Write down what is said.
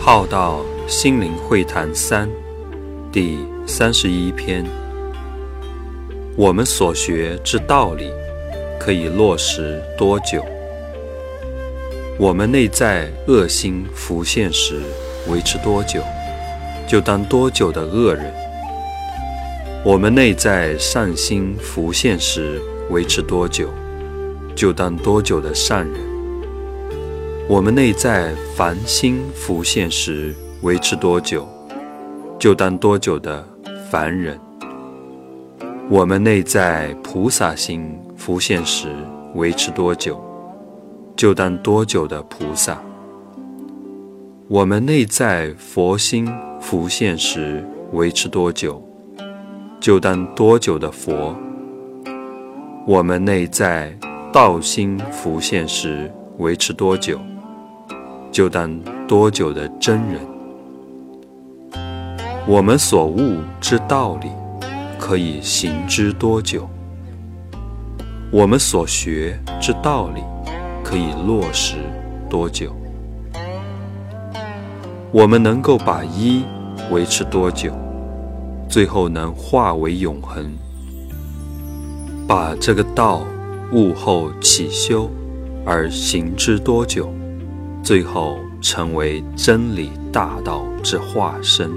浩道心灵会谈三第三十一篇：我们所学之道理可以落实多久？我们内在恶心浮现时维持多久，就当多久的恶人；我们内在善心浮现时维持多久，就当多久的善人。我们内在凡心浮现时维持多久，就当多久的凡人；我们内在菩萨心浮现时维持多久，就当多久的菩萨；我们内在佛心浮现时维持多久，就当多久的佛；我们内在道心浮现时维持多久。就当多久的真人，我们所悟之道理，可以行之多久？我们所学之道理，可以落实多久？我们能够把一维持多久？最后能化为永恒？把这个道悟后起修而行之多久？最后成为真理大道之化身。